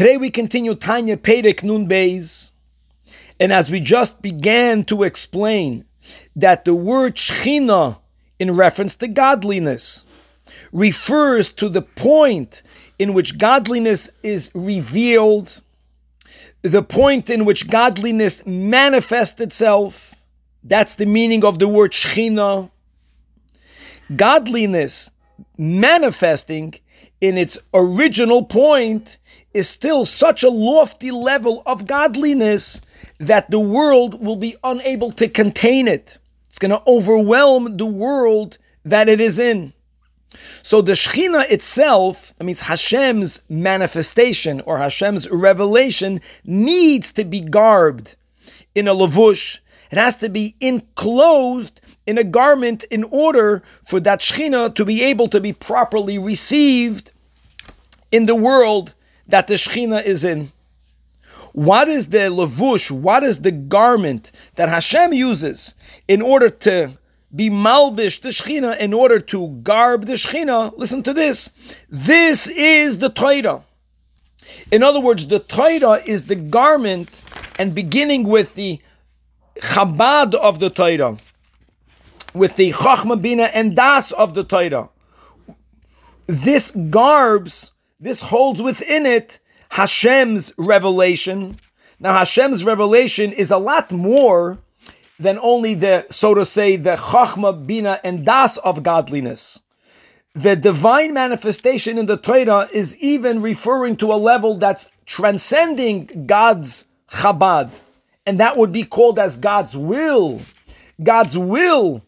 Today we continue Tanya Perek Nun Beis, and as we just began to explain that the word Shechina in reference to godliness refers to the point in which godliness is revealed, the point in which godliness manifests itself. That's the meaning of the word Shechina. Godliness manifesting in its original point is still such a lofty level of godliness that the world will be unable to contain it. It's going to overwhelm the world that it is in. So the Shechina itself, I mean Hashem's manifestation or Hashem's revelation, needs to be garbed in a lavush. It has to be enclosed in a garment in order for that Shechina to be able to be properly received in the world that the Shechina is in. What is the lavush? What is the garment that Hashem uses in order to be malbish the Shechina, in order to garb the Shechina? Listen to this. This is the Torah. In other words, the Torah is the garment, and beginning with the Chabad of the Torah, with the Chachma Bina and Das of the Torah. This garbs, this holds within it Hashem's revelation. Now, Hashem's revelation is a lot more than only the, so to say, the Chachma, Bina, and Das of godliness. The divine manifestation in the Torah is even referring to a level that's transcending God's Chabad. And that would be called as God's will. God's will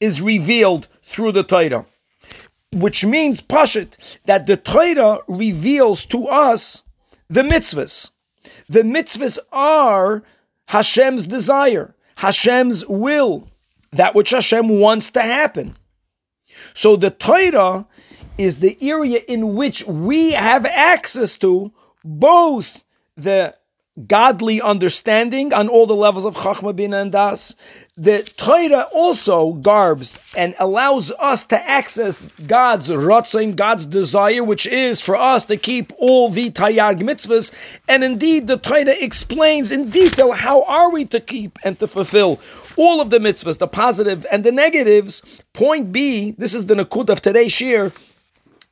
is revealed through the Torah. Which means, Pashit, that the Torah reveals to us the mitzvahs. The mitzvahs are Hashem's desire, Hashem's will, that which Hashem wants to happen. So the Torah is the area in which we have access to both the godly understanding on all the levels of Chachma Bina and Das. The Torah also garbs and allows us to access God's ratzin, God's desire, which is for us to keep all the Taryag mitzvahs. And indeed, the Torah explains in detail how are we to keep and to fulfill all of the mitzvahs, the positive and the negatives. Point B, this is the Nakud of today's shiur,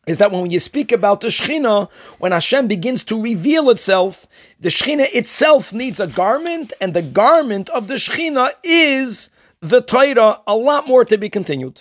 is that when you speak about the Shechina, when Hashem begins to reveal itself, the Shechina itself needs a garment, and the garment of the Shechina is the Torah. A lot more to be continued.